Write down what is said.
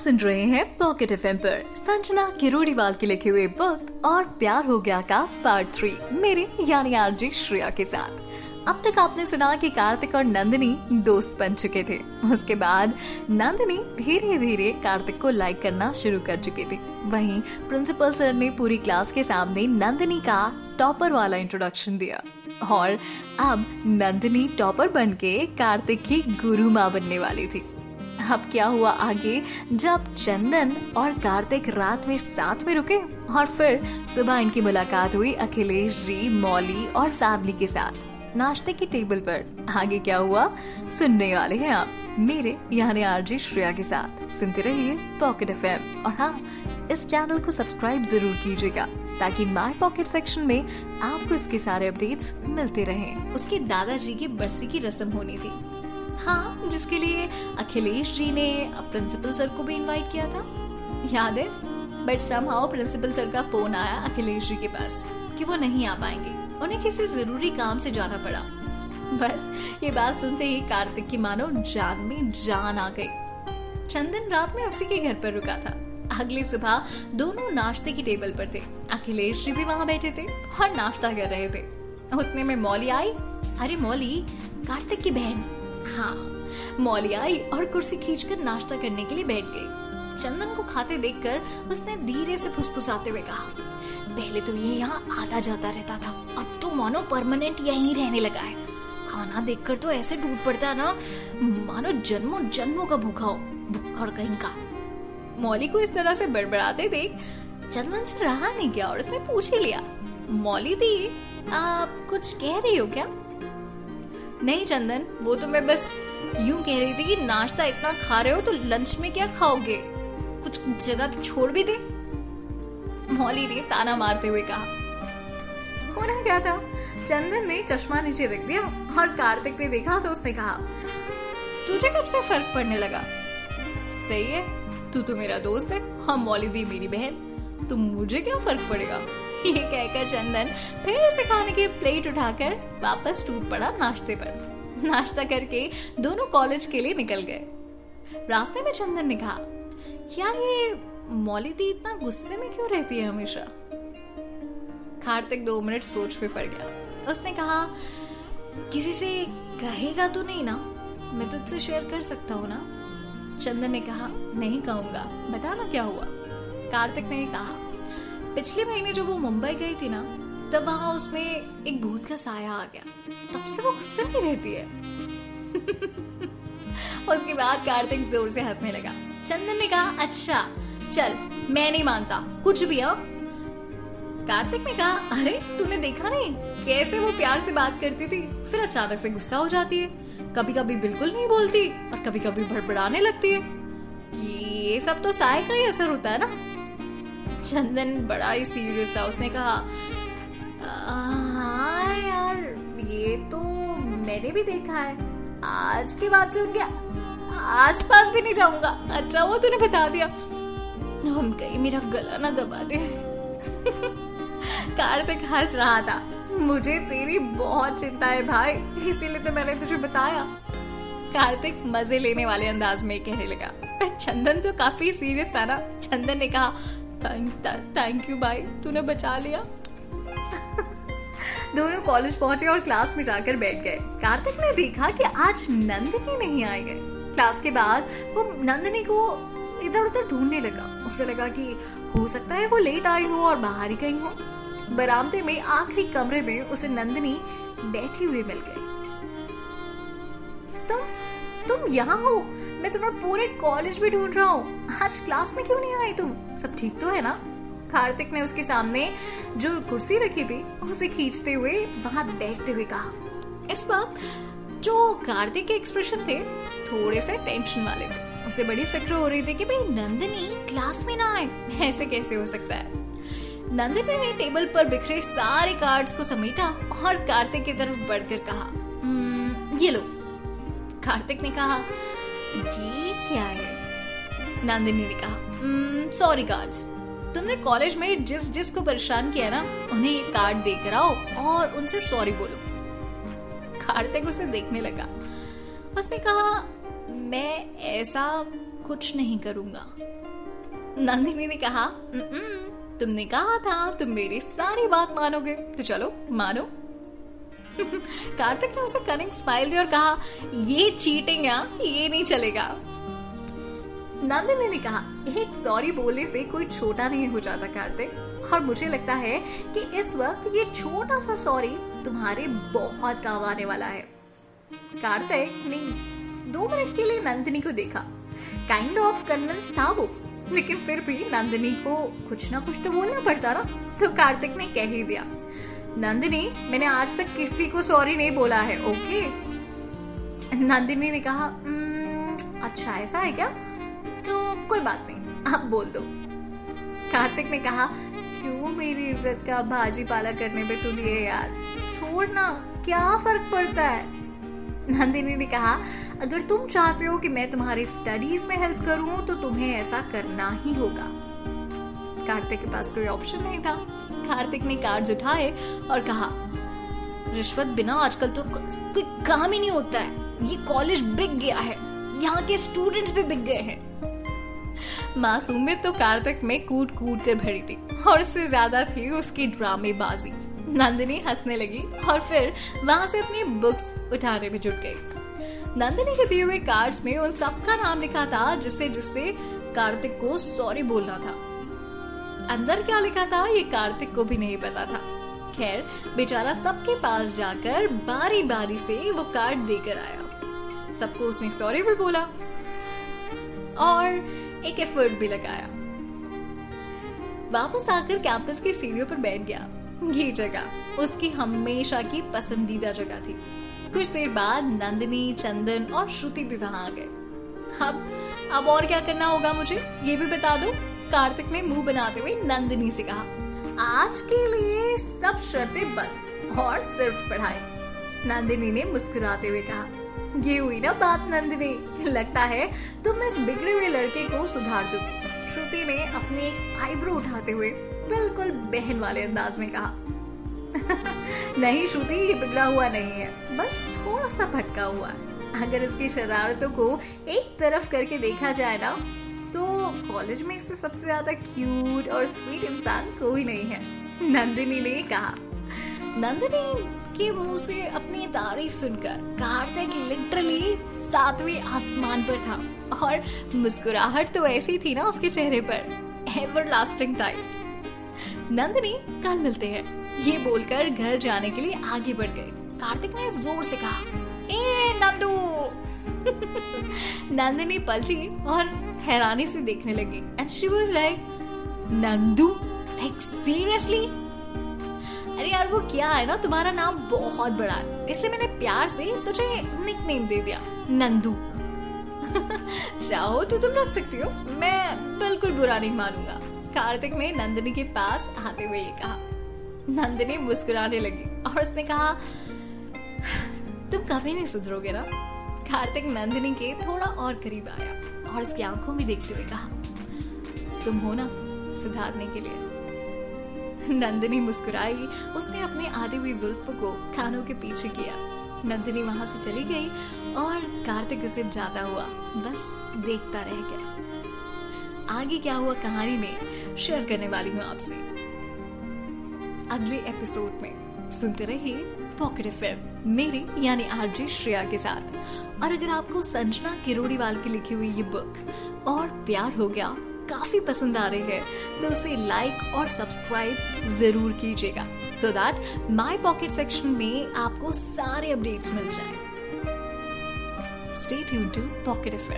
सुन रहे हैं pocket F पर। संजना किरोड़ीवाल के लिखे हुए बुक और प्यार हो गया का पार्ट थ्री मेरे यानी आरजी श्रेया के साथ। अब तक आपने सुना कि कार्तिक और नंदिनी दोस्त बन चुके थे। उसके बाद नंदिनी धीरे धीरे कार्तिक को लाइक करना शुरू कर चुकी थी। वहीं प्रिंसिपल सर ने पूरी क्लास के सामने नंदिनी का टॉपर वाला इंट्रोडक्शन दिया। और अब नंदिनी टॉपर बनके कार्तिक की गुरु माँ बनने वाली थी। अब क्या हुआ आगे? जब चंदन और कार्तिक रात में साथ में रुके और फिर सुबह इनकी मुलाकात हुई अखिलेश जी, मौली और फैमिली के साथ नाश्ते की टेबल पर। आगे क्या हुआ? सुनने वाले हैं आप। मेरे यानी आरजी श्रेया के साथ। सुनते रहिए पॉकेट एफएम और हाँ इस चैनल को सब्सक्राइब ज़रूर कीजिएगा, ताकि माय पॉकेट सेक्शन में आपको इसके सारे अपडेट्स मिलते रहें। उसके दादाजी की बरसी की रस्म होनी थी। हाँ जिसके लिए अखिलेश जी ने प्रिंसिपल सर को भी इनवाइट किया था। याद है? बट समहाउ प्रिंसिपल सर का फ़ोन आया अखिलेश जी के पास कि वो नहीं आ पाएँगे। उन्हें किसी ज़रूरी काम से जाना पड़ा। बस, ये बात सुनते ही कार्तिक की मानो जान में जान आ गई। चंदन रात में उसी के घर पर रुका था। अगली सुबह दोनों नाश्ते की टेबल पर थे। अखिलेश जी भी वहाँ बैठे थे और नाश्ता कर रहे थे। उतने में मौली आई। अरे मौली, कार्तिक की बहन हाँ मौली आई और कुर्सी खींचकर नाश्ता करने के लिए बैठ गई। चंदन को खाते देखकर उसने धीरे से फुसफुसाते हुए कहा, पहले तो ये यहाँ आता जाता रहता था, अब तो मानो परमानेंट यहीं रहने लगा है। खाना देखकर तो ऐसे टूट पड़ता ना, मानो जन्मों जन्मों का भूखा हो, भुक्खड़ कहीं का मौली को इस तरह से बड़बड़ाते देख चंदन से रहा नहीं गया और उसने पूछ ही लिया, मौली दी, आप कुछ कह रही हो क्या? नहीं चंदन, वो तो मैं बस यूँ कह रही थी कि नाश्ता इतना खा रहे हो तो लंच में क्या खाओगे? कुछ जगह छोड़ भी दे। मौली ने ताना मारते हुए कहा। होना क्या था? चंदन ने चश्मा नीचे रख दिया और कार्तिक ने देखा तो उसने कहा, तुझे कब से फ़र्क पड़ने लगा? सही है, तू तो मेरा दोस्त है, और मौली दी मेरी बहन। तो मुझे क्या फ़र्क पड़ेगा? ये कहकर चंदन फिर उसे खाने की प्लेट उठाकर वापस टूट पड़ा नाश्ते पर। नाश्ता करके दोनों कॉलेज के लिए निकल गए। रास्ते में चंदन ने कहा, यार, ये मौली दी इतना गुस्से में क्यों रहती है हमेशा? कार्तिक दो मिनट सोच में पड़ गया। उसने कहा, किसी से कहेगा तो नहीं ना? मैं तुझसे शेयर कर सकता हूँ ना? चंदन ने कहा, नहीं कहूँगा। बताना क्या हुआ? कार्तिक ने कहा पिछले महीने जब वो मुंबई गई थी ना, तब वहाँ उसमें एक भूत का साया आ गया। तब से वो गुस्से में रहती है। उसके बाद कार्तिक ज़ोर से हंसने लगा। चंदन ने कहा अच्छा चल, मैं नहीं मानता। कुछ भी हाँ? कार्तिक ने कहा, अरे, तूने देखा नहीं? कैसे वो प्यार से बात करती थी? फिर अचानक से गुस्सा हो जाती है। कभी कभी बिल्कुल नहीं बोलती और कभी कभी भड़बड़ाने लगती है। ये सब तो साय का ही असर होता है ना? चंदन बड़ा ही सीरियस था। उसने कहा हाँ यार, ये तो मैंने भी देखा है। आज के बाद से उनके आसपास भी नहीं जाऊँगा। अच्छा वो तूने बता दिया। हम कहीं मेरा गला ना दबा दे कार्तिक हंस रहा था। मुझे तेरी बहुत चिंता है भाई, इसीलिए तो मैंने तुझे बताया। कार्तिक मज़े लेने वाले अंदाज में कहने लगा। पर चंदन तो काफ़ी सीरियस था ना। चंदन ने कहा थैंक यू भाई तूने बचा लिया। दोनों कॉलेज पहुँचे और क्लास में जाकर बैठ गए। कार्तिक ने देखा कि आज नंदिनी नहीं आई है। क्लास के बाद वो नंदिनी को इधर उधर ढूँढने लगा। उसे लगा कि हो सकता है वो लेट आई हो और बाहर ही गई हो। बरामदे में आखिरी कमरे में उसे नंदिनी बैठी हुई मिल गई। तुम तुम यहाँ हो? मैं तुम्हें पूरे कॉलेज में ढूंढ रहा हूँ। आज क्लास में क्यों नहीं आई तुम? सब ठीक तो है ना? कार्तिक ने उसके सामने जो कुर्सी रखी थी उसे खींचते हुए वहाँ बैठते हुए कहा इस वक्त जो कार्तिक के एक्सप्रेशन थे थोड़े से टेंशन वाले थे। उसे बड़ी फ़िक्र हो रही थी कि भाई नंदिनी क्लास में ना आए। ऐसे कैसे हो सकता है? नंदिनी ने टेबल पर बिखरे सारे कार्ड्स को समेटा और कार्तिक की तरफ़ बढ़कर कहा हम्म, ये लो। कार्तिक ने कहा, ये क्या है? नंदिनी ने कहा सॉरी कार्ड्स तुमने कॉलेज में जिस जिस को परेशान किया ना, उन्हें ये कार्ड देकर आओ और उनसे सॉरी बोलो. कार्तिक उसे देखने लगा। उसने कहा, मैं ऐसा कुछ नहीं करूँगा. नंदिनी ने कहा तुमने कहा था, तुम मेरी सारी बात मानोगे। तो चलो, मानो। कार्तिक ने उसे कनिंग स्माइल दी और कहा, ये चीटिंग है, ये नहीं चलेगा. नंदिनी ने कहा, एक सॉरी बोलने से कोई छोटा नहीं हो जाता कार्तिक। और मुझे लगता है कि इस वक्त ये छोटा सा सॉरी तुम्हारे बहुत काम आने वाला है। कार्तिक ने दो मिनट के लिए नंदिनी को देखा। काइंड ऑफ़ कन्विंस था वो, लेकिन फिर भी नंदिनी को कुछ ना कुछ तो बोलना पड़ता ना तो कार्तिक ने कह ही दिया। नंदिनी, मैंने आज तक किसी को सॉरी नहीं बोला है ओके नंदिनी ने कहा अच्छा ऐसा है क्या? तो कोई बात नहीं, आप बोल दो. कार्तिक ने कहा, क्यों मेरी इज़्ज़त का भाजी पाला करने पे तू लिए यार छोड़ ना क्या फ़र्क पड़ता है? नंदिनी ने कहा, अगर तुम चाहते हो कि मैं तुम्हारी स्टडीज़ में हेल्प करूँ तो तुम्हें ऐसा करना ही होगा. कार्तिक के पास कोई ऑप्शन नहीं था। कार्तिक ने कार्ड उठाए और कहा, रिश्वत, बिना आजकल तो कोई काम ही नहीं होता है। ये कॉलेज बिक गया है। यहाँ के स्टूडेंट्स भी बिक गए हैं। मासूमियत तो कार्तिक में कूट कूट कर भरी थी और उससे ज़्यादा थी उसकी ड्रामेबाजी। नंदिनी हंसने लगी और फिर वहाँ से अपनी बुक्स उठाने में जुट गई। नंदिनी के दिए हुए कार्ड्स में उन सबका नाम लिखा था जिससे जिससे कार्तिक को सॉरी बोलना था। अंदर क्या लिखा था, ये कार्तिक को भी नहीं पता था। खैर, बेचारा सबके पास जाकर बारी बारी से वो कार्ड देकर आया। सबको उसने सॉरी भी बोला और एक एफर्ट भी लगाया। वापस आकर कैंपस की सीढ़ियों पर बैठ गया। ये जगह उसकी हमेशा की पसंदीदा जगह थी। कुछ देर बाद नंदिनी, चंदन और श्रुति भी वहाँ आ गए। अब अब और क्या करना होगा मुझे, ये भी बता दो। कार्तिक ने मुँह बनाते हुए नंदिनी से कहा, आज के लिए सब शर्तें बंद और सिर्फ़ पढ़ाई। नंदिनी ने मुस्कुराते हुए कहा, ये हुई ना बात, नंदिनी। लगता है तुम इस बिगड़े हुए लड़के को सुधार दो। श्रुति ने अपनी एक आईब्रो उठाते हुए बिल्कुल बहन वाले अंदाज में कहा, नहीं श्रुति, ये बिगड़ा हुआ नहीं है, बस थोड़ा सा भटका हुआ अगर इसकी शरारतों को एक तरफ़ करके देखा जाए ना कॉलेज में इससे सबसे ज़्यादा क्यूट और स्वीट इंसान कोई नहीं है। नंदिनी ने कहा। नंदिनी के मुँह से अपनी तारीफ़ सुनकर कार्तिक लिटरली सातवें आसमान पर था और मुस्कुराहट तो ऐसी थी ना उसके चेहरे पर। एवर लास्टिंग टाइप्स नंदिनी, कल मिलते हैं। ये बोलकर घर जाने के लिए आगे बढ़ गए कार्तिक ने ज़ोर से कहा, ए, नंदू! नंदिनी पलटी और हैरानी से देखने लगी। And she was like Nandu like seriously अरे यार, वो क्या है ना? तुम्हारा नाम बहुत बड़ा है। इसलिए मैंने प्यार से तुझे निक नेम दे दिया। नंदू। चाहो तो तुम रख सकती हो। मैं बिल्कुल बुरा नहीं मानूँगा। कार्तिक ने नंदिनी के पास आते हुए ये कहा। नंदनी मुस्कुराने लगी और उसने कहा, तुम कभी नहीं सुधरोगे ना? कार्तिक नंदिनी के थोड़ा और करीब आया। और उसकी आँखों में देखते हुए कहा, तुम हो ना सुधारने के लिए? नंदिनी मुस्कुराई, उसने अपने आधे हुई जुल्फ को कानों के पीछे किया। नंदिनी वहाँ से चली गई और कार्तिक उसे जाता हुआ बस देखता रह गया। आगे क्या हुआ कहानी में, शेयर करने वाली हूँ आपसे। अगले एपिसोड में सुनते रहिए पॉकेट एफ़ मेरे, यानी आरजे श्रेया के साथ। और अगर आपको संजना किरोड़ीवाल की लिखी हुई ये बुक और प्यार हो गया, काफ़ी पसंद आ रही है तो उसे लाइक और सब्सक्राइब ज़रूर कीजिएगा। So that my pocket section में आपको सारे अपडेट्स मिल जाए। Stay tune to pocket F